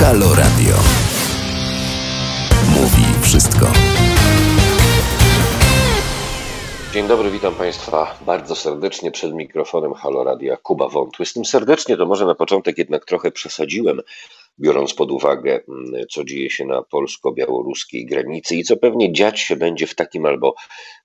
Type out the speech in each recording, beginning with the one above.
Halo Radio. Mówi wszystko. Dzień dobry, witam Państwa bardzo serdecznie przed mikrofonem Halo Radia Kuba Wątły. Z tym serdecznie to może na początek jednak trochę przesadziłem, biorąc pod uwagę, mm, co dzieje się na polsko-białoruskiej granicy i co pewnie dziać się będzie w takim albo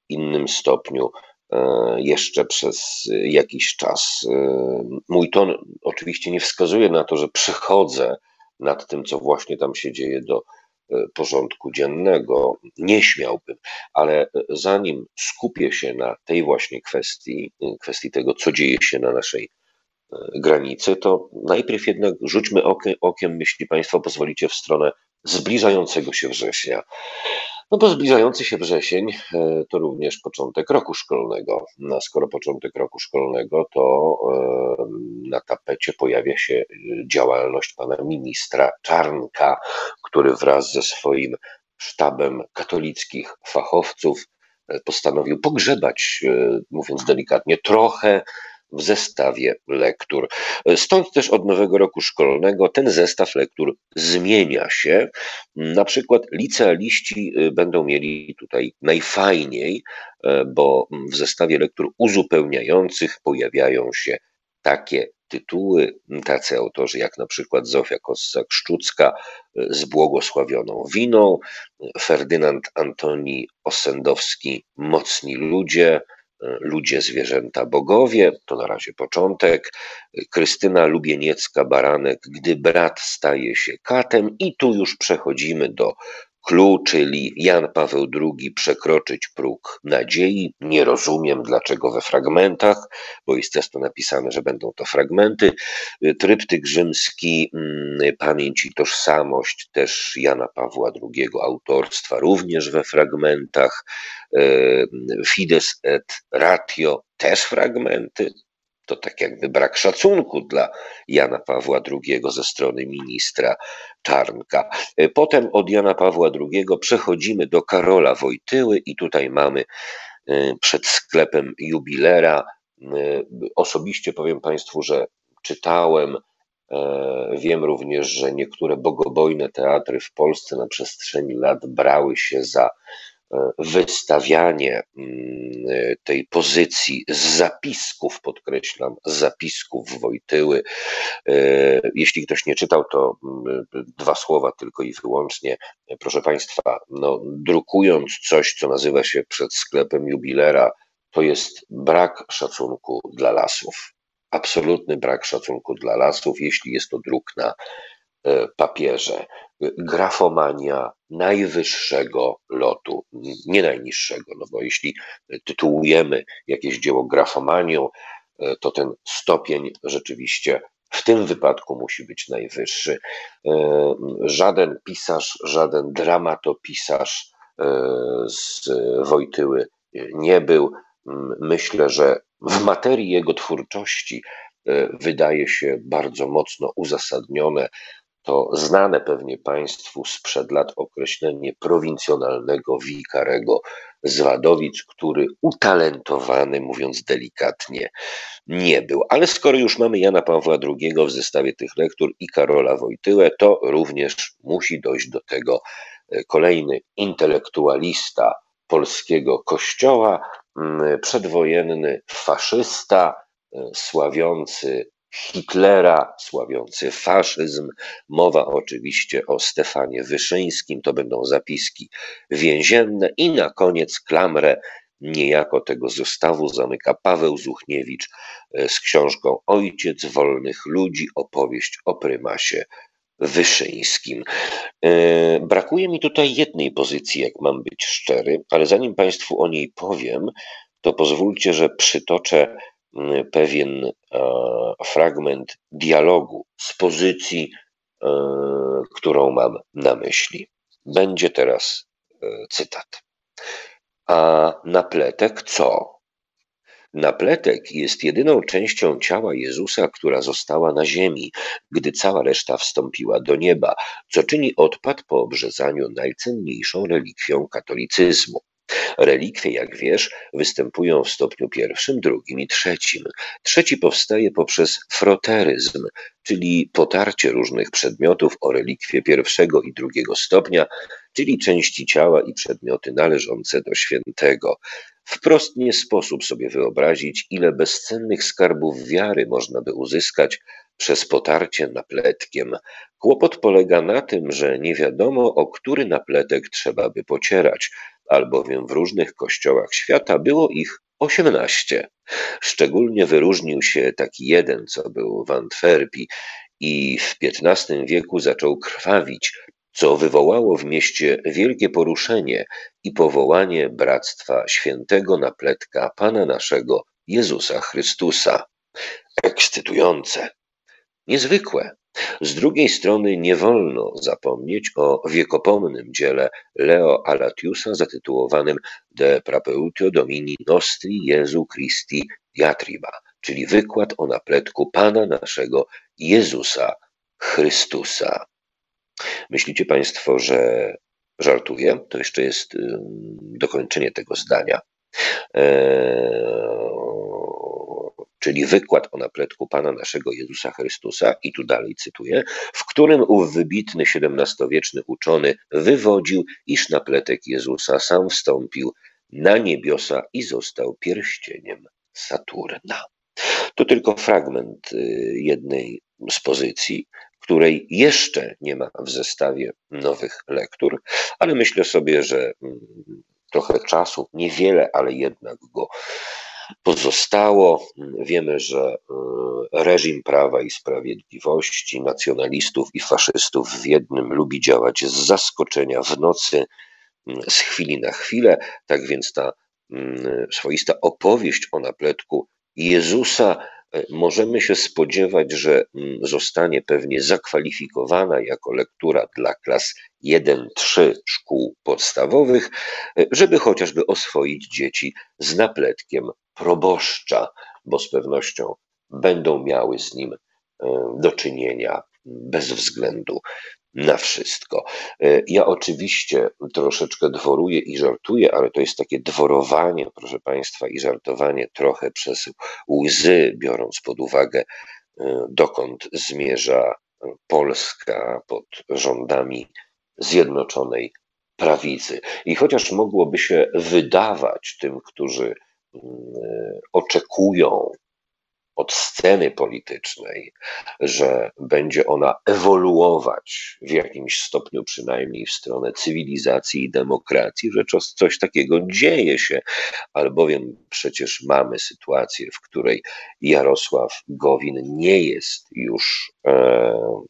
innym stopniu e, jeszcze przez jakiś czas. E, mój ton oczywiście nie wskazuje na to, że przychodzę nad tym, co właśnie tam się dzieje do e, porządku dziennego. Nie śmiałbym, ale zanim skupię się na tej właśnie kwestii, kwestii tego, co dzieje się na naszej granicy, to najpierw jednak rzućmy okiem, okiem, jeśli Państwo pozwolicie, w stronę zbliżającego się września. No bo zbliżający się wrzesień e, to również początek roku szkolnego. No, a skoro początek roku szkolnego, to e, na tapecie pojawia się działalność pana ministra Czarnka, który wraz ze swoim sztabem katolickich fachowców e, postanowił pogrzebać, mówiąc delikatnie, trochę w zestawie lektur. Stąd też od nowego roku szkolnego ten zestaw lektur zmienia się. Na przykład licealiści y, będą mieli tutaj najfajniej, y, bo w zestawie lektur uzupełniających pojawiają się takie tytuły, tacy autorzy jak na przykład Zofia Kossak-Szczucka y, z błogosławioną winą, Ferdynand Antoni Osendowski Mocni ludzie, Ludzie, zwierzęta, bogowie, to na razie początek. Krystyna Lubieniecka-Baranek, gdy brat staje się katem, i tu już przechodzimy do Clue, czyli Jan Paweł II przekroczyć próg nadziei. Nie rozumiem dlaczego we fragmentach, bo jest często napisane, że będą to fragmenty. Tryptyk rzymski, mm, Pamięć i tożsamość też Jana Pawła II autorstwa, również we fragmentach. E, Fides et ratio też fragmenty to tak jakby brak szacunku dla Jana Pawła II ze strony ministra Czarnka. E, potem od Jana Pawła II przechodzimy do Karola Wojtyły i tutaj mamy e, przed sklepem jubilera. E, osobiście powiem Państwu, że czytałem, wiem również, że niektóre bogobojne teatry w Polsce na przestrzeni lat brały się za wystawianie mm, tej pozycji z zapisków, podkreślam, z zapisków Wojtyły. E, jeśli ktoś nie czytał, to mm, dwa słowa tylko i wyłącznie. Proszę Państwa, no, drukując coś, co nazywa się przed sklepem jubilera, to jest brak szacunku dla lasów. Absolutny brak szacunku dla lasów, jeśli jest to druk na e, papierze grafomania najwyższego lotu, nie najniższego, no bo jeśli tytułujemy jakieś dzieło grafomanią, e, to ten stopień rzeczywiście w tym wypadku musi być najwyższy. E, żaden pisarz, żaden dramatopisarz e, z Wojtyły nie był. Myślę, że w materii jego twórczości wydaje się bardzo mocno uzasadnione to znane pewnie Państwu sprzed lat określenie prowincjonalnego wikarego z Wadowic, który utalentowany, mówiąc delikatnie, nie był. Ale skoro już mamy Jana Pawła II w zestawie tych lektur i Karola Wojtyłę, to również musi dojść do tego e, kolejny intelektualista polskiego kościoła, przedwojenny faszysta, e, sławiący Hitlera, sławiący faszyzm. Mowa oczywiście o Stefanie Wyszyńskim, to będą zapiski więzienne i na koniec klamrę niejako tego zestawu zamyka Paweł Zuchniewicz e, z książką Ojciec wolnych ludzi, opowieść o prymasie Wyszyńskim. E, brakuje mi tutaj jednej pozycji, jak mam być szczery, ale zanim Państwu o niej powiem, to pozwólcie, że przytoczę pewien e, fragment dialogu z pozycji, e, którą mam na myśli. Będzie teraz e, cytat. A napletek co? Napletek jest jedyną częścią ciała Jezusa, która została na ziemi, gdy cała reszta wstąpiła do nieba, co czyni odpad po obrzezaniu najcenniejszą relikwią katolicyzmu. Relikwie, jak wiesz, występują w stopniu pierwszym, drugim i trzecim. Trzeci powstaje poprzez froteryzm, czyli potarcie różnych przedmiotów o relikwie pierwszego i drugiego stopnia, czyli części ciała i przedmioty należące do świętego. Wprost nie sposób sobie wyobrazić, ile bezcennych skarbów wiary można by uzyskać przez potarcie napletkiem. Kłopot polega na tym, że nie wiadomo, o który napletek trzeba by pocierać, albowiem w różnych kościołach świata było ich osiemnaście. Szczególnie wyróżnił się taki jeden, co był w Antwerpii i w XV wieku zaczął krwawić, co wywołało w mieście wielkie poruszenie i powołanie Bractwa Świętego Napletka Pana naszego Jezusa Chrystusa. Ekscytujące, niezwykłe. Z drugiej strony nie wolno zapomnieć o wiekopomnym dziele Leo Alatiusa zatytułowanym De Prapeutio Domini Nostri Jezu Christi Diatriba, czyli wykład o napletku Pana naszego Jezusa Chrystusa. Myślicie Państwo, że żartuję? To jeszcze jest dokończenie tego zdania. Eee, czyli wykład o napletku Pana naszego Jezusa Chrystusa, i tu dalej cytuję, w którym ów wybitny XVII-wieczny uczony wywodził, iż napletek Jezusa sam wstąpił na niebiosa i został pierścieniem Saturna. To tylko fragment y, jednej z pozycji, której jeszcze nie ma w zestawie nowych lektur, ale myślę sobie, że mm, trochę czasu, niewiele, ale jednak go pozostało. Wiemy, że e, reżim prawa i sprawiedliwości, nacjonalistów i faszystów w jednym lubi działać z zaskoczenia w nocy, mm, z chwili na chwilę. Tak więc ta mm, swoista opowieść o napletku Jezusa możemy się spodziewać, że mm, zostanie pewnie zakwalifikowana jako lektura dla klas 1-3 szkół podstawowych, e, żeby chociażby oswoić dzieci z napletkiem proboszcza, bo z pewnością będą miały z nim e, do czynienia bez względu na wszystko. E, ja oczywiście troszeczkę dworuję i żartuję, ale to jest takie dworowanie, proszę Państwa, i żartowanie trochę przez łzy, biorąc pod uwagę, e, dokąd zmierza Polska pod rządami Zjednoczonej Prawicy. I chociaż mogłoby się wydawać tym, którzy Y, oczekują od sceny politycznej, że będzie ona ewoluować w jakimś stopniu przynajmniej w stronę cywilizacji i demokracji, że coś takiego dzieje się, albowiem przecież mamy sytuację, w której Jarosław Gowin nie jest już, e,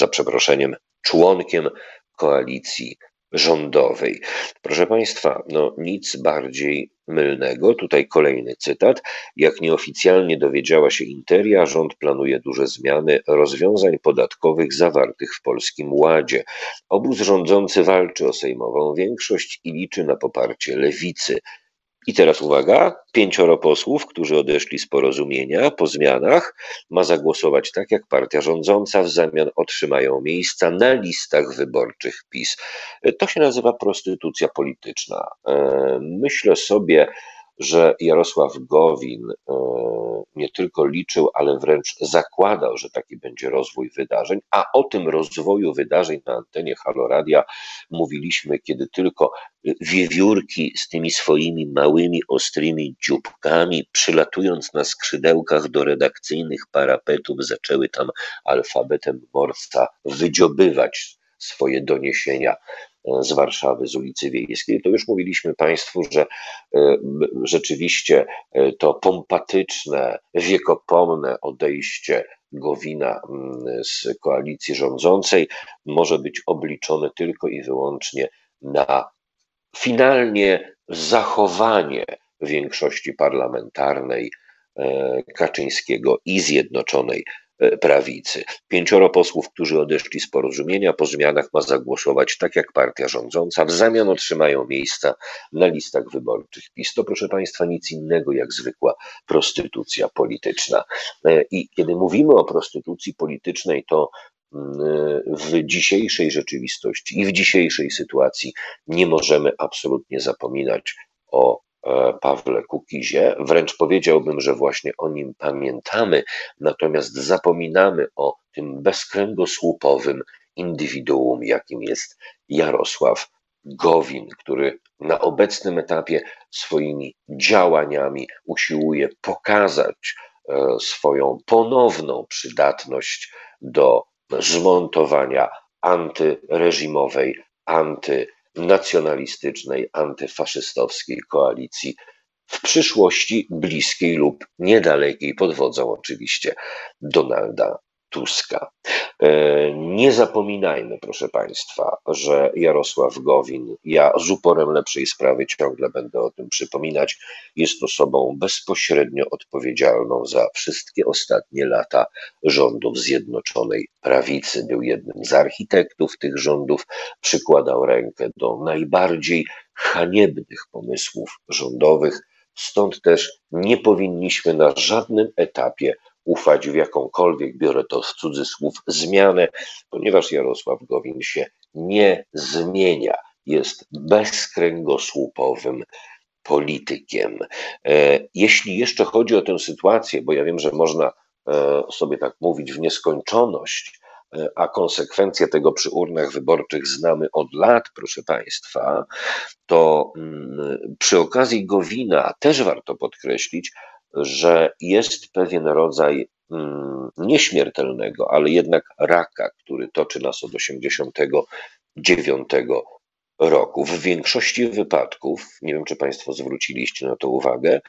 za przeproszeniem, członkiem koalicji rządowej. Proszę Państwa, no nic bardziej mylnego. Tutaj kolejny cytat. Jak nieoficjalnie dowiedziała się Interia, rząd planuje duże zmiany rozwiązań podatkowych zawartych w Polskim Ładzie. Obóz rządzący walczy o sejmową większość i liczy na poparcie lewicy. I teraz uwaga, pięcioro posłów, którzy odeszli z porozumienia po zmianach, ma zagłosować tak, jak partia rządząca, w zamian otrzymają miejsca na listach wyborczych PiS. To się nazywa prostytucja polityczna. E, myślę sobie, że Jarosław Gowin e, nie tylko liczył, ale wręcz zakładał, że taki będzie rozwój wydarzeń, a o tym rozwoju wydarzeń na antenie Haloradia mówiliśmy, kiedy tylko wiewiórki z tymi swoimi małymi, ostrymi dzióbkami, przylatując na skrzydełkach do redakcyjnych parapetów, zaczęły tam alfabetem Morsa wydziobywać swoje doniesienia z Warszawy, z ulicy Wiejskiej, to już mówiliśmy Państwu, że e, rzeczywiście e, to pompatyczne, wiekopomne odejście Gowina z koalicji rządzącej może być obliczone tylko i wyłącznie na finalnie zachowanie większości parlamentarnej Kaczyńskiego i Zjednoczonej E, prawicy. Pięcioro posłów, którzy odeszli z porozumienia, po zmianach ma zagłosować tak jak partia rządząca, w zamian otrzymają miejsca na listach wyborczych PiS. To, proszę Państwa, nic innego jak zwykła prostytucja polityczna. E, I kiedy mówimy o prostytucji politycznej, to w dzisiejszej rzeczywistości i w dzisiejszej sytuacji nie możemy absolutnie zapominać o e, Pawle Kukizie. Wręcz powiedziałbym, że właśnie o nim pamiętamy, natomiast zapominamy o tym bezkręgosłupowym indywiduum, jakim jest Jarosław Gowin, który na obecnym etapie swoimi działaniami usiłuje pokazać e, swoją ponowną przydatność do zmontowania antyreżimowej, antynacjonalistycznej, antyfaszystowskiej koalicji w przyszłości bliskiej lub niedalekiej pod wodzą oczywiście Donalda Tuska. E, nie zapominajmy, proszę Państwa, że Jarosław Gowin, ja z uporem lepszej sprawy ciągle będę o tym przypominać, jest osobą bezpośrednio odpowiedzialną za wszystkie ostatnie lata rządów Zjednoczonej Prawicy. Był jednym z architektów tych rządów, przykładał rękę do najbardziej haniebnych pomysłów rządowych. Stąd też nie powinniśmy na żadnym etapie ufać w jakąkolwiek, biorę to w cudzysłów, zmianę, ponieważ Jarosław Gowin się nie zmienia. Jest bezkręgosłupowym politykiem. E, jeśli jeszcze chodzi o tę sytuację, bo ja wiem, że można e, sobie tak mówić w nieskończoność, e, a konsekwencje tego przy urnach wyborczych znamy od lat, proszę Państwa, to mm, przy okazji Gowina też warto podkreślić, że jest pewien rodzaj mm, nieśmiertelnego, ale jednak raka, który toczy nas od 89 roku. W większości wypadków, nie wiem czy Państwo zwróciliście na to uwagę,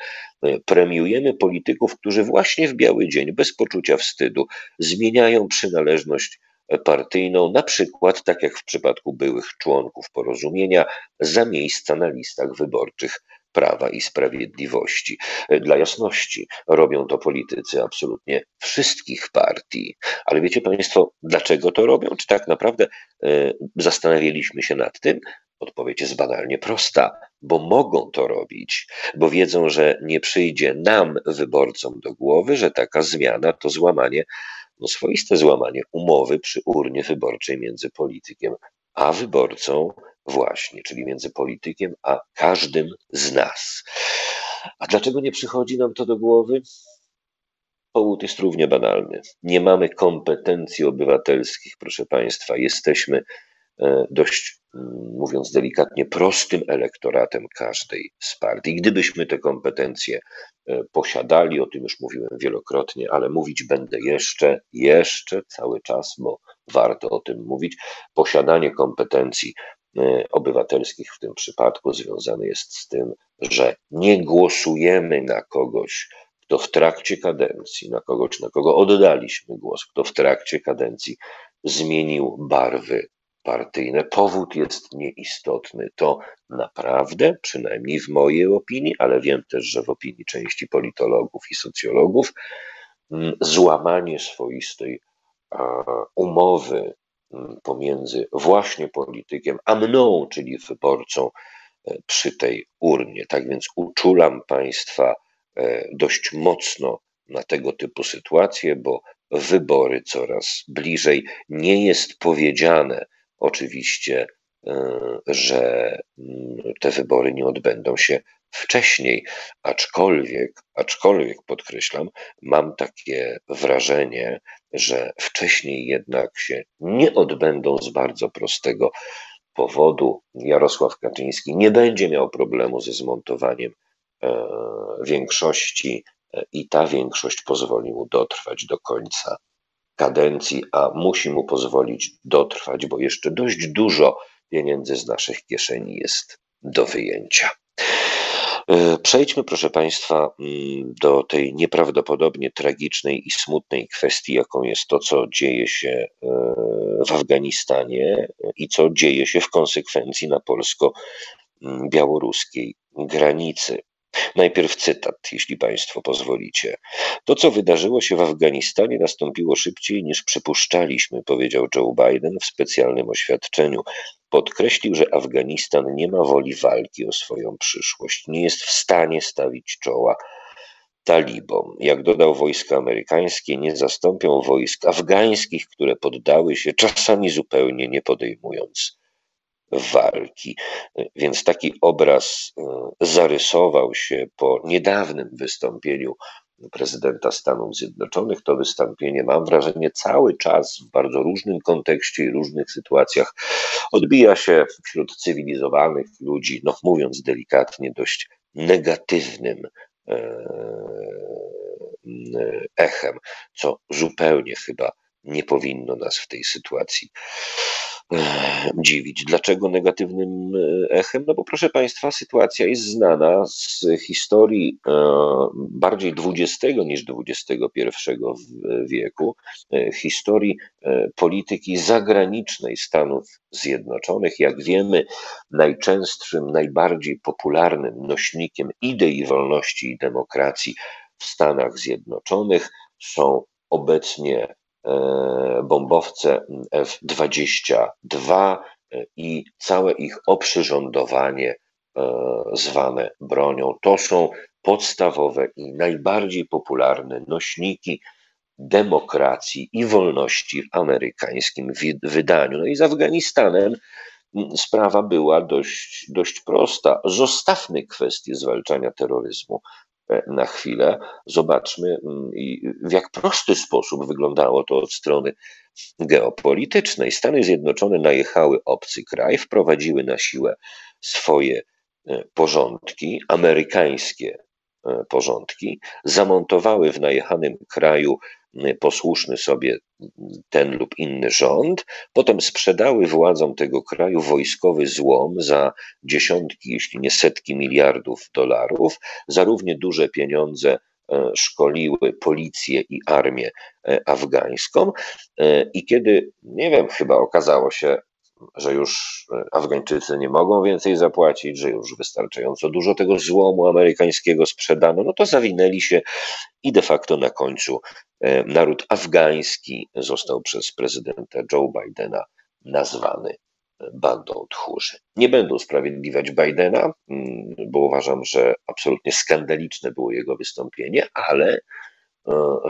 premiujemy polityków, którzy właśnie w biały dzień, bez poczucia wstydu, zmieniają przynależność partyjną, na przykład, tak jak w przypadku byłych członków porozumienia, za miejsca na listach wyborczych Prawa i Sprawiedliwości. Dla jasności robią to politycy absolutnie wszystkich partii. Ale wiecie Państwo, dlaczego to robią? Czy tak naprawdę e, zastanawialiśmy się nad tym? Odpowiedź jest banalnie prosta, bo mogą to robić, bo wiedzą, że nie przyjdzie nam, wyborcom, do głowy, że taka zmiana to złamanie, no swoiste złamanie umowy przy urnie wyborczej między politykiem a wyborcą, Właśnie, czyli między politykiem a każdym z nas. A dlaczego nie przychodzi nam to do głowy? Powód jest równie banalny. Nie mamy kompetencji obywatelskich, proszę Państwa. Jesteśmy e, dość, mówiąc delikatnie, prostym elektoratem każdej z partii. Gdybyśmy te kompetencje e, posiadali, o tym już mówiłem wielokrotnie, ale mówić będę jeszcze, jeszcze cały czas, bo warto o tym mówić. Posiadanie kompetencji obywatelskich w tym przypadku związany jest z tym, że nie głosujemy na kogoś, kto w trakcie kadencji, na kogoś, na kogo oddaliśmy głos, kto w trakcie kadencji zmienił barwy partyjne. Powód jest nieistotny. To naprawdę, przynajmniej w mojej opinii, ale wiem też, że w opinii części politologów i socjologów, złamanie swoistej umowy pomiędzy właśnie politykiem a mną, czyli wyborcą e, przy tej urnie. Tak więc uczulam Państwa e, dość mocno na tego typu sytuacje, bo wybory coraz bliżej. Nie jest powiedziane oczywiście, e, że mm, te wybory nie odbędą się wcześniej, aczkolwiek, aczkolwiek podkreślam, mam takie wrażenie, że wcześniej jednak się nie odbędą z bardzo prostego powodu. Jarosław Kaczyński nie będzie miał problemu ze zmontowaniem e, większości e, i ta większość pozwoli mu dotrwać do końca kadencji, a musi mu pozwolić dotrwać, bo jeszcze dość dużo pieniędzy z naszych kieszeni jest do wyjęcia. E, przejdźmy, proszę Państwa, mm, do tej nieprawdopodobnie tragicznej i smutnej kwestii, jaką jest to, co dzieje się e, w Afganistanie i co dzieje się w konsekwencji na polsko-białoruskiej granicy. Najpierw cytat, jeśli Państwo pozwolicie. To, co wydarzyło się w Afganistanie, nastąpiło szybciej niż przypuszczaliśmy, powiedział Joe Biden w specjalnym oświadczeniu. Podkreślił, że Afganistan nie ma woli walki o swoją przyszłość, nie jest w stanie stawić czoła talibom. Jak dodał, wojska amerykańskie nie zastąpią wojsk afgańskich, które poddały się czasami zupełnie nie podejmując walki. Więc taki obraz e, zarysował się po niedawnym wystąpieniu prezydenta Stanów Zjednoczonych. To wystąpienie, mam wrażenie, cały czas w bardzo różnym kontekście i różnych sytuacjach odbija się wśród cywilizowanych ludzi, no mówiąc delikatnie, dość negatywnym e, echem, co zupełnie chyba nie powinno nas w tej sytuacji dziwić. Dlaczego negatywnym e, echem? No bo proszę Państwa, sytuacja jest znana z historii e, bardziej XX niż XXI wieku, e, historii polityki zagranicznej Stanów Zjednoczonych. Jak wiemy, najczęstszym, najbardziej popularnym nośnikiem idei wolności i demokracji w Stanach Zjednoczonych są obecnie E, bombowce F-22 e, i całe ich oprzyrządowanie e, zwane bronią. To są podstawowe i najbardziej popularne nośniki demokracji i wolności w amerykańskim wydaniu. No i z Afganistanem sprawa była dość, dość prosta. Zostawmy kwestię zwalczania terroryzmu E, na chwilę, zobaczmy, mm, w jak prosty sposób wyglądało to od strony geopolitycznej. Stany Zjednoczone najechały obcy kraj, wprowadziły na siłę swoje e, porządki, amerykańskie e, porządki, zamontowały w najechanym kraju posłuszny sobie ten lub inny rząd, potem sprzedały władzom tego kraju wojskowy złom za dziesiątki, jeśli nie setki miliardów dolarów, za równie duże pieniądze e, szkoliły policję i armię e, afgańską. E, I kiedy, nie wiem, chyba okazało się, że już Afgańczycy nie mogą więcej zapłacić, że już wystarczająco dużo tego złomu amerykańskiego sprzedano, no to zawinęli się i de facto na końcu e, naród afgański został przez prezydenta Joe Bidena nazwany e, bandą tchórzy. Nie będę usprawiedliwiać Bidena, mm, bo uważam, że absolutnie skandaliczne było jego wystąpienie, ale e,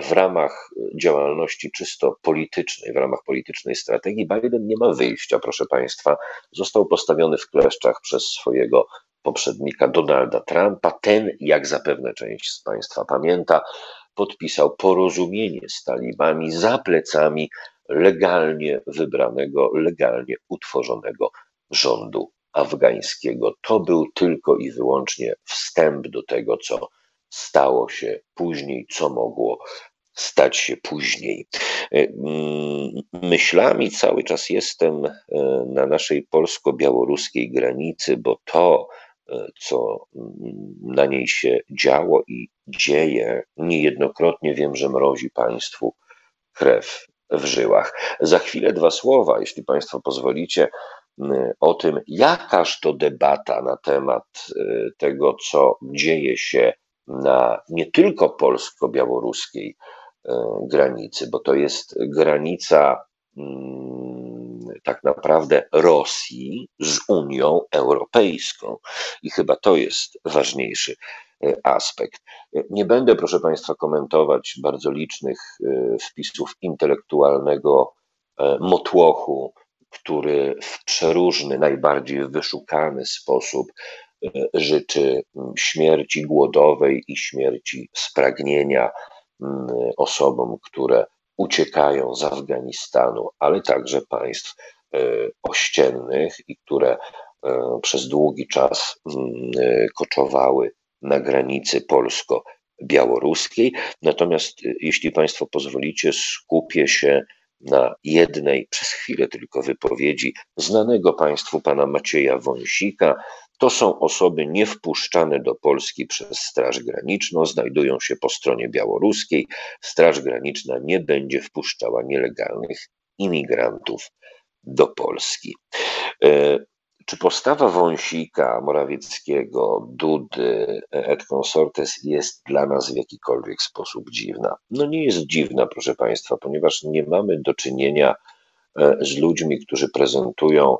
w ramach działalności czysto politycznej, w ramach politycznej strategii, Biden nie ma wyjścia, proszę Państwa. Został postawiony w kleszczach przez swojego poprzednika Donalda Trumpa. Ten, jak zapewne część z Państwa pamięta, podpisał porozumienie z talibami za plecami legalnie wybranego, legalnie utworzonego rządu afgańskiego. To był tylko i wyłącznie wstęp do tego, co stało się później, co mogło stać się później. Myślami cały czas jestem e, na naszej polsko-białoruskiej granicy, bo to, co na niej się działo i dzieje, niejednokrotnie wiem, że mrozi Państwu krew w żyłach. Za chwilę dwa słowa, jeśli Państwo pozwolicie, o tym, jakaż to debata na temat tego, co dzieje się na nie tylko polsko-białoruskiej y, granicy, bo to jest granica tak naprawdę Rosji z Unią Europejską. I chyba to jest ważniejszy e, aspekt. Nie będę, proszę Państwa, komentować bardzo licznych e, wpisów intelektualnego e, motłochu, który w przeróżny, najbardziej wyszukany sposób życzy śmierci głodowej i śmierci spragnienia osobom, które uciekają z Afganistanu, ale także państw e, ościennych i które e, przez długi czas mm, e, koczowały na granicy polsko-białoruskiej. Natomiast, jeśli Państwo pozwolicie, skupię się na jednej przez chwilę tylko wypowiedzi znanego Państwu pana Macieja Wąsika, to są osoby niewpuszczane do Polski przez Straż Graniczną, znajdują się po stronie białoruskiej. Straż Graniczna nie będzie wpuszczała nielegalnych imigrantów do Polski. E, czy postawa Wąsika, Morawieckiego, Dudy, et consortes jest dla nas w jakikolwiek sposób dziwna? No nie jest dziwna, proszę Państwa, ponieważ nie mamy do czynienia e, z ludźmi, którzy prezentują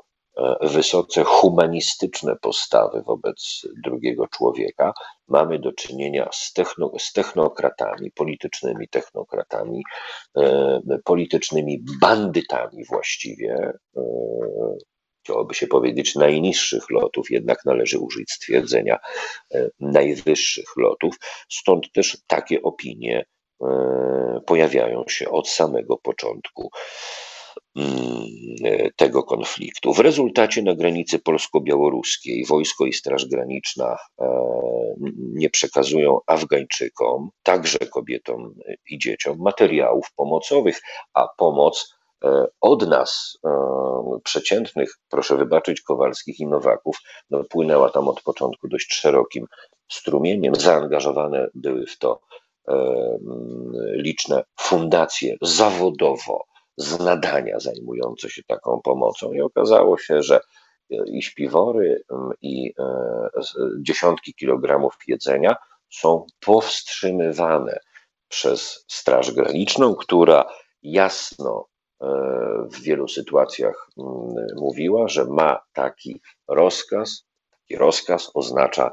wysoce humanistyczne postawy wobec drugiego człowieka, mamy do czynienia z, techno, z technokratami, politycznymi technokratami, e, politycznymi bandytami właściwie. E, chciałoby się powiedzieć najniższych lotów, jednak należy użyć stwierdzenia e, najwyższych lotów. Stąd też takie opinie e, pojawiają się od samego początku e, tego konfliktu. W rezultacie na granicy polsko-białoruskiej wojsko i Straż Graniczna e, nie przekazują Afgańczykom, także kobietom i dzieciom, materiałów pomocowych, a pomoc e, od nas, przeciętnych, proszę wybaczyć, Kowalskich i Nowaków, no, płynęła tam od początku dość szerokim strumieniem. Zaangażowane były w to liczne fundacje zawodowo z nadania zajmujące się taką pomocą i okazało się, że e, i śpiwory, i e, dziesiątki kilogramów jedzenia są powstrzymywane przez Straż Graniczną, która jasno e, w wielu sytuacjach mówiła, że ma taki rozkaz. Taki rozkaz oznacza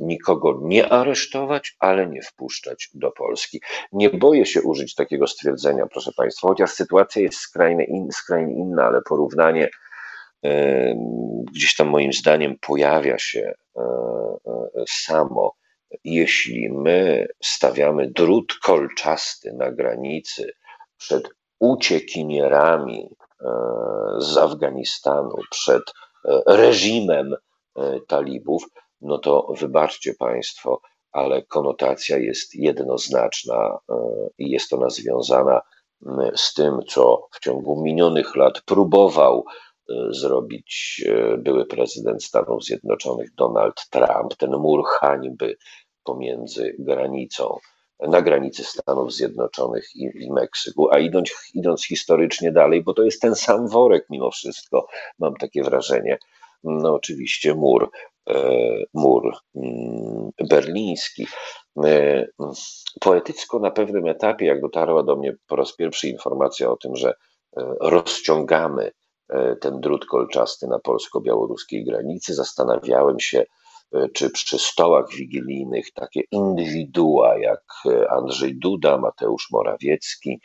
nikogo nie aresztować, ale nie wpuszczać do Polski. Nie boję się użyć takiego stwierdzenia, proszę Państwa, chociaż sytuacja jest skrajnie, in, skrajnie inna, ale porównanie e, gdzieś tam moim zdaniem pojawia się e, samo. Jeśli my stawiamy drut kolczasty na granicy przed uciekinierami z Afganistanu, przed reżimem talibów, no to wybaczcie Państwo, ale konotacja jest jednoznaczna e, i jest ona związana z tym, co w ciągu minionych lat próbował e, zrobić e, były prezydent Stanów Zjednoczonych Donald Trump, ten mur hańby pomiędzy granicą, na granicy Stanów Zjednoczonych i, i Meksyku, a idąc, idąc historycznie dalej, bo to jest ten sam worek mimo wszystko, mam takie wrażenie, no oczywiście mur E, mur mm, berliński. E, poetycko na pewnym etapie, jak dotarła do mnie po raz pierwszy informacja o tym, że e, rozciągamy ten drut kolczasty na polsko-białoruskiej granicy, zastanawiałem się, czy przy stołach wigilijnych takie indywidua jak Andrzej Duda, Mateusz Morawiecki,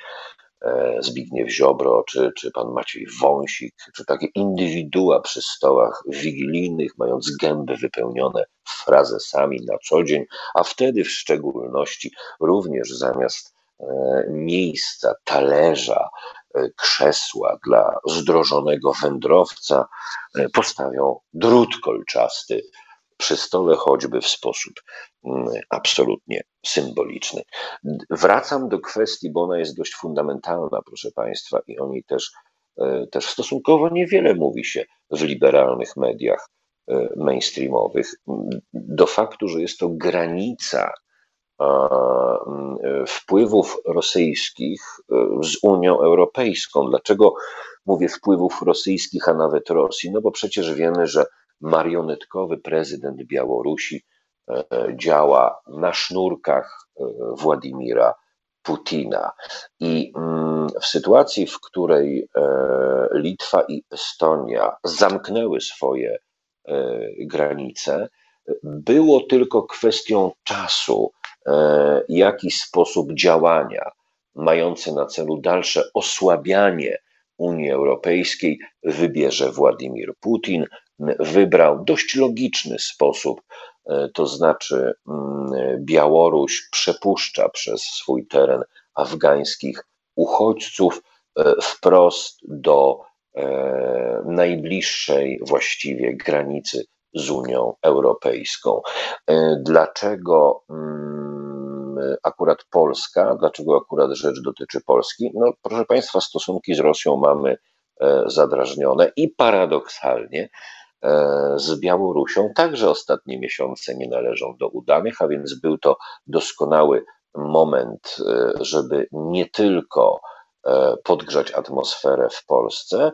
Zbigniew Ziobro, czy, czy pan Maciej Wąsik, czy takie indywidua przy stołach wigilijnych, mając gęby wypełnione frazesami na co dzień, a wtedy w szczególności również zamiast e, miejsca, talerza, e, krzesła dla zdrożonego wędrowca postawią drut kolczasty przy stole choćby w sposób mm, absolutnie symboliczny. Wracam do kwestii, bo ona jest dość fundamentalna, proszę Państwa, i o niej też, e, też stosunkowo niewiele mówi się w liberalnych mediach e, mainstreamowych, do faktu, że jest to granica wpływów rosyjskich e, z Unią Europejską. Dlaczego mówię wpływów rosyjskich, a nawet Rosji? No bo przecież wiemy, że marionetkowy prezydent Białorusi e, działa na sznurkach e, Władimira Putina. I mm, w sytuacji, w której e, Litwa i Estonia zamknęły swoje granice, było tylko kwestią czasu, jaki sposób działania mający na celu dalsze osłabianie Unii Europejskiej wybierze Władimir Putin, wybrał dość logiczny sposób, e, to znaczy mm, Białoruś przepuszcza przez swój teren afgańskich uchodźców e, wprost do e, najbliższej właściwie granicy z Unią Europejską. Dlaczego mm, akurat Polska, dlaczego akurat rzecz dotyczy Polski? No, proszę Państwa, stosunki z Rosją mamy zadrażnione i paradoksalnie z Białorusią także ostatnie miesiące nie należą do udanych, a więc był to doskonały moment, e, żeby nie tylko e, podgrzać atmosferę w Polsce,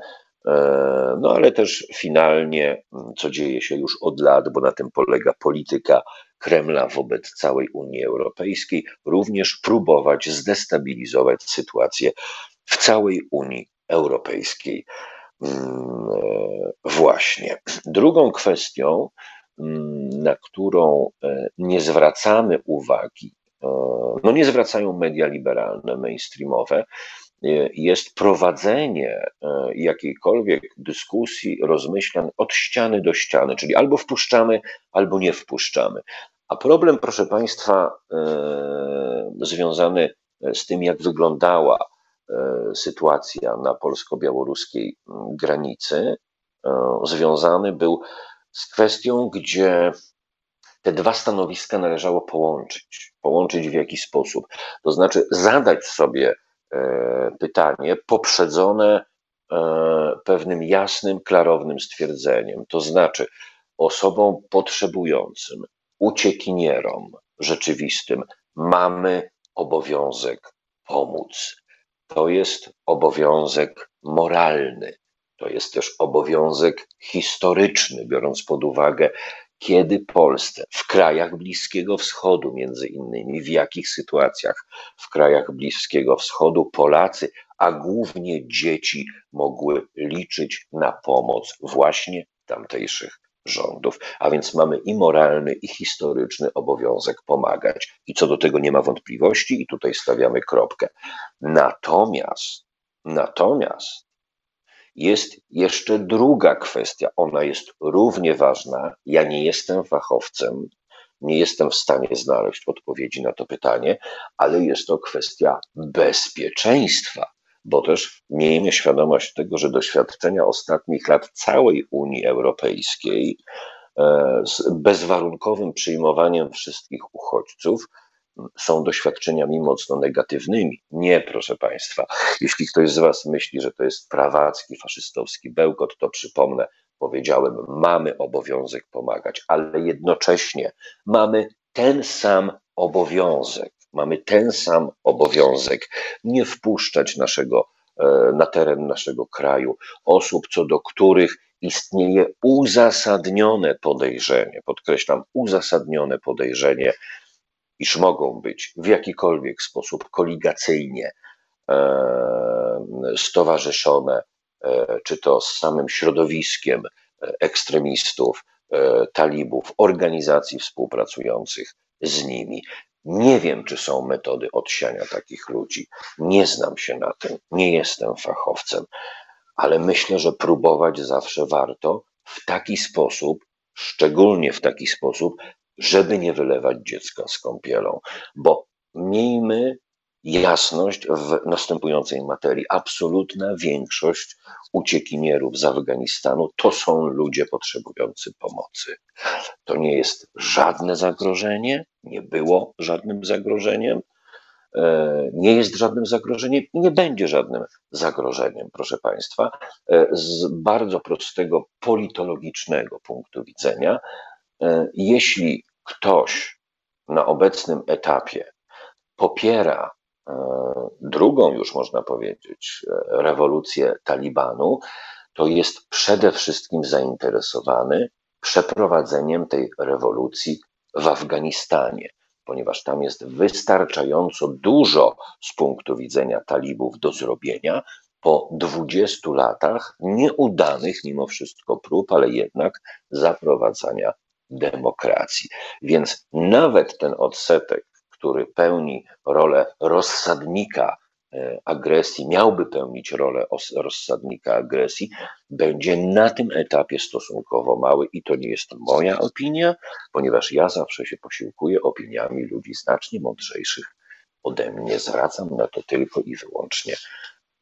no ale też finalnie, co dzieje się już od lat, bo na tym polega polityka Kremla wobec całej Unii Europejskiej, również próbować zdestabilizować sytuację w całej Unii Europejskiej. Mm, właśnie. Drugą kwestią, mm, na którą nie zwracamy uwagi, no nie zwracają media liberalne, mainstreamowe, jest prowadzenie jakiejkolwiek dyskusji, rozmyślań od ściany do ściany, czyli albo wpuszczamy, albo nie wpuszczamy. A problem, proszę Państwa, związany z tym, jak wyglądała sytuacja na polsko-białoruskiej granicy, związany był z kwestią, gdzie te dwa stanowiska należało połączyć. Połączyć w jaki sposób? To znaczy zadać sobie e, pytanie poprzedzone e, pewnym jasnym, klarownym stwierdzeniem. To znaczy osobom potrzebującym, uciekinierom rzeczywistym mamy obowiązek pomóc. To jest obowiązek moralny. To jest też obowiązek historyczny, biorąc pod uwagę kiedy Polsce, w krajach Bliskiego Wschodu, między innymi, w jakich sytuacjach w krajach Bliskiego Wschodu Polacy, a głównie dzieci, mogły liczyć na pomoc właśnie tamtejszych rządów. A więc mamy i moralny, i historyczny obowiązek pomagać. I co do tego nie ma wątpliwości, i tutaj stawiamy kropkę. Natomiast, natomiast jest jeszcze druga kwestia, ona jest równie ważna. Ja nie jestem fachowcem, nie jestem w stanie znaleźć odpowiedzi na to pytanie, ale jest to kwestia bezpieczeństwa, bo też miejmy świadomość tego, że doświadczenia ostatnich lat całej Unii Europejskiej e, z bezwarunkowym przyjmowaniem wszystkich uchodźców są doświadczeniami mocno negatywnymi. Nie, proszę Państwa. Jeśli ktoś z Was myśli, że to jest prawacki, faszystowski bełkot, to przypomnę, powiedziałem, mamy obowiązek pomagać, ale jednocześnie mamy ten sam obowiązek, mamy ten sam obowiązek nie wpuszczać naszego, e, na teren naszego kraju osób, co do których istnieje uzasadnione podejrzenie, podkreślam, uzasadnione podejrzenie iż mogą być w jakikolwiek sposób koligacyjnie e, stowarzyszone, e, czy to z samym środowiskiem ekstremistów, talibów, organizacji współpracujących z nimi. Nie wiem, czy są metody odsiania takich ludzi. Nie znam się na tym, nie jestem fachowcem, ale myślę, że próbować zawsze warto w taki sposób, szczególnie w taki sposób, żeby nie wylewać dziecka z kąpielą, bo miejmy jasność w następującej materii. Absolutna większość uciekinierów z Afganistanu to są ludzie potrzebujący pomocy. To nie jest żadne zagrożenie, nie było żadnym zagrożeniem, e, nie jest żadnym zagrożeniem i nie będzie żadnym zagrożeniem, proszę Państwa, e, z bardzo prostego politologicznego punktu widzenia. E, jeśli ktoś na obecnym etapie popiera drugą, już można powiedzieć, rewolucję Talibanu, to jest przede wszystkim zainteresowany przeprowadzeniem tej rewolucji w Afganistanie, ponieważ tam jest wystarczająco dużo z punktu widzenia talibów do zrobienia po 20 latach nieudanych mimo wszystko prób, ale jednak zaprowadzania demokracji. Więc nawet ten odsetek, który pełni rolę rozsadnika e, agresji, miałby pełnić rolę rozsadnika agresji, będzie na tym etapie stosunkowo mały i to nie jest moja opinia, ponieważ ja zawsze się posiłkuję opiniami ludzi znacznie mądrzejszych ode mnie. Zwracam na to tylko i wyłącznie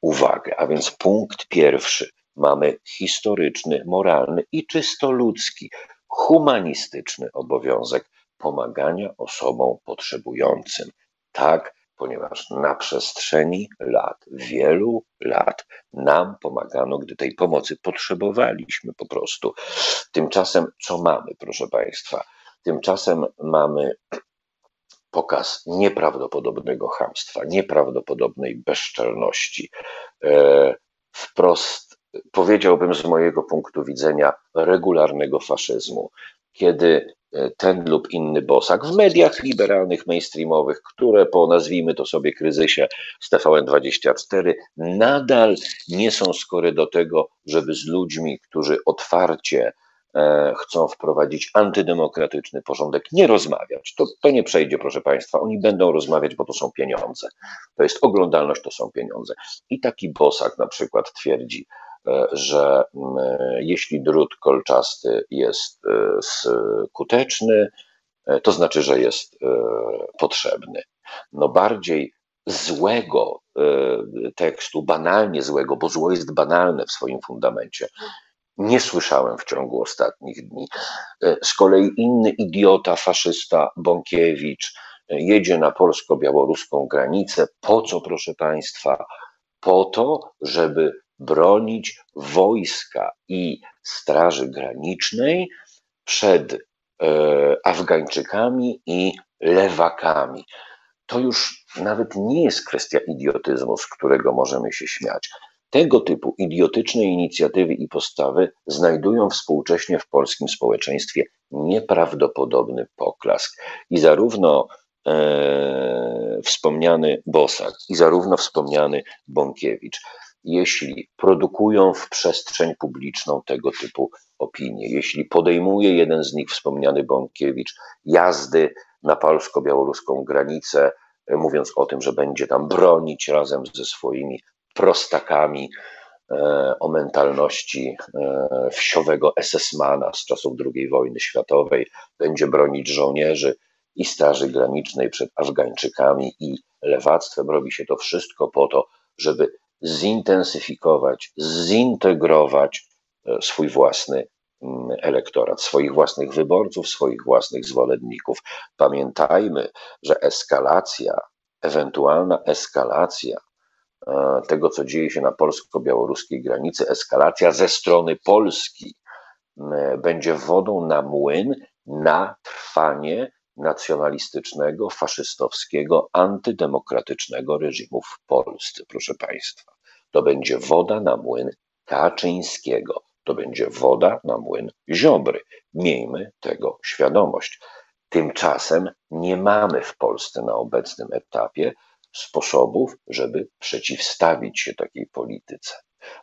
uwagę. A więc punkt pierwszy. Mamy historyczny, moralny i czysto ludzki humanistyczny obowiązek pomagania osobom potrzebującym. Tak, ponieważ na przestrzeni lat, wielu lat nam pomagano, gdy tej pomocy potrzebowaliśmy po prostu. Tymczasem co mamy, proszę Państwa? Tymczasem mamy pokaz nieprawdopodobnego hamstwa, nieprawdopodobnej bezczelności, e, wprost powiedziałbym z mojego punktu widzenia, regularnego faszyzmu. Kiedy e, ten lub inny bosak w mediach liberalnych, mainstreamowych, które po nazwijmy to sobie kryzysie z TVN24 nadal nie są skory do tego, żeby z ludźmi, którzy otwarcie E, chcą wprowadzić antydemokratyczny porządek, nie rozmawiać. To, to nie przejdzie, proszę Państwa. Oni będą rozmawiać, bo to są pieniądze. To jest oglądalność, to są pieniądze. I taki Bosak na przykład twierdzi, że jeśli drut kolczasty jest e, skuteczny, to znaczy, że jest potrzebny. No bardziej złego tekstu, banalnie złego, bo zło jest banalne w swoim fundamencie, nie słyszałem w ciągu ostatnich dni. E, z kolei inny idiota, faszysta Bąkiewicz e, jedzie na polsko-białoruską granicę. Po co, proszę Państwa? Po to, żeby bronić wojska i Straży Granicznej przed e, Afgańczykami i lewakami. To już nawet nie jest kwestia idiotyzmu, z którego możemy się śmiać. Tego typu idiotyczne inicjatywy i postawy znajdują współcześnie w polskim społeczeństwie nieprawdopodobny poklask. I zarówno e, wspomniany Bosak, i zarówno wspomniany Bąkiewicz, jeśli produkują w przestrzeń publiczną tego typu opinie, jeśli podejmuje jeden z nich, wspomniany Bąkiewicz, jazdy na polsko-białoruską granicę, mówiąc o tym, że będzie tam bronić razem ze swoimi prostakami e, o mentalności e, wsiowego SS-mana z czasów II wojny światowej, będzie bronić żołnierzy i Straży Granicznej przed Afgańczykami i lewactwem. Robi się to wszystko po to, żeby zintensyfikować, zintegrować e, swój własny mm, elektorat, swoich własnych wyborców, swoich własnych zwolenników. Pamiętajmy, że eskalacja, ewentualna eskalacja E, tego, co dzieje się na polsko-białoruskiej granicy, eskalacja ze strony Polski będzie wodą na młyn na trwanie nacjonalistycznego, faszystowskiego, antydemokratycznego reżimu w Polsce, proszę Państwa. To będzie woda na młyn Kaczyńskiego, to będzie woda na młyn Ziobry. Miejmy tego świadomość. Tymczasem nie mamy w Polsce na obecnym etapie sposobów, żeby przeciwstawić się takiej polityce.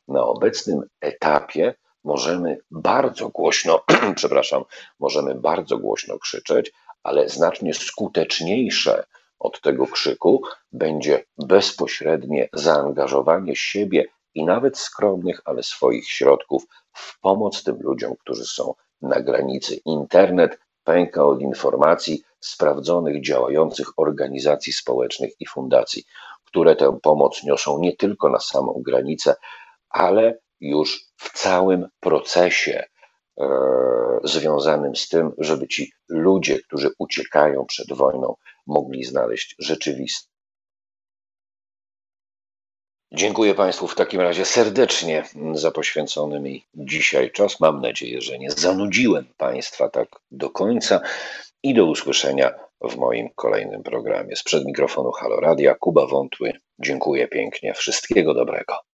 Na obecnym etapie możemy bardzo głośno, przepraszam, możemy bardzo głośno krzyczeć, ale znacznie skuteczniejsze od tego krzyku będzie bezpośrednie zaangażowanie siebie i nawet skromnych, ale swoich środków w pomoc tym ludziom, którzy są na granicy. Internet pęka od informacji sprawdzonych, działających organizacji społecznych i fundacji, które tę pomoc niosą nie tylko na samą granicę, ale już w całym procesie związanym z tym, żeby ci ludzie, którzy uciekają przed wojną, mogli znaleźć rzeczywistość. Dziękuję Państwu w takim razie serdecznie za poświęcony mi dzisiaj czas. Mam nadzieję, że nie zanudziłem Państwa tak do końca i do usłyszenia w moim kolejnym programie. Sprzed mikrofonu Halo Radia, Kuba Wątły. Dziękuję pięknie. Wszystkiego dobrego.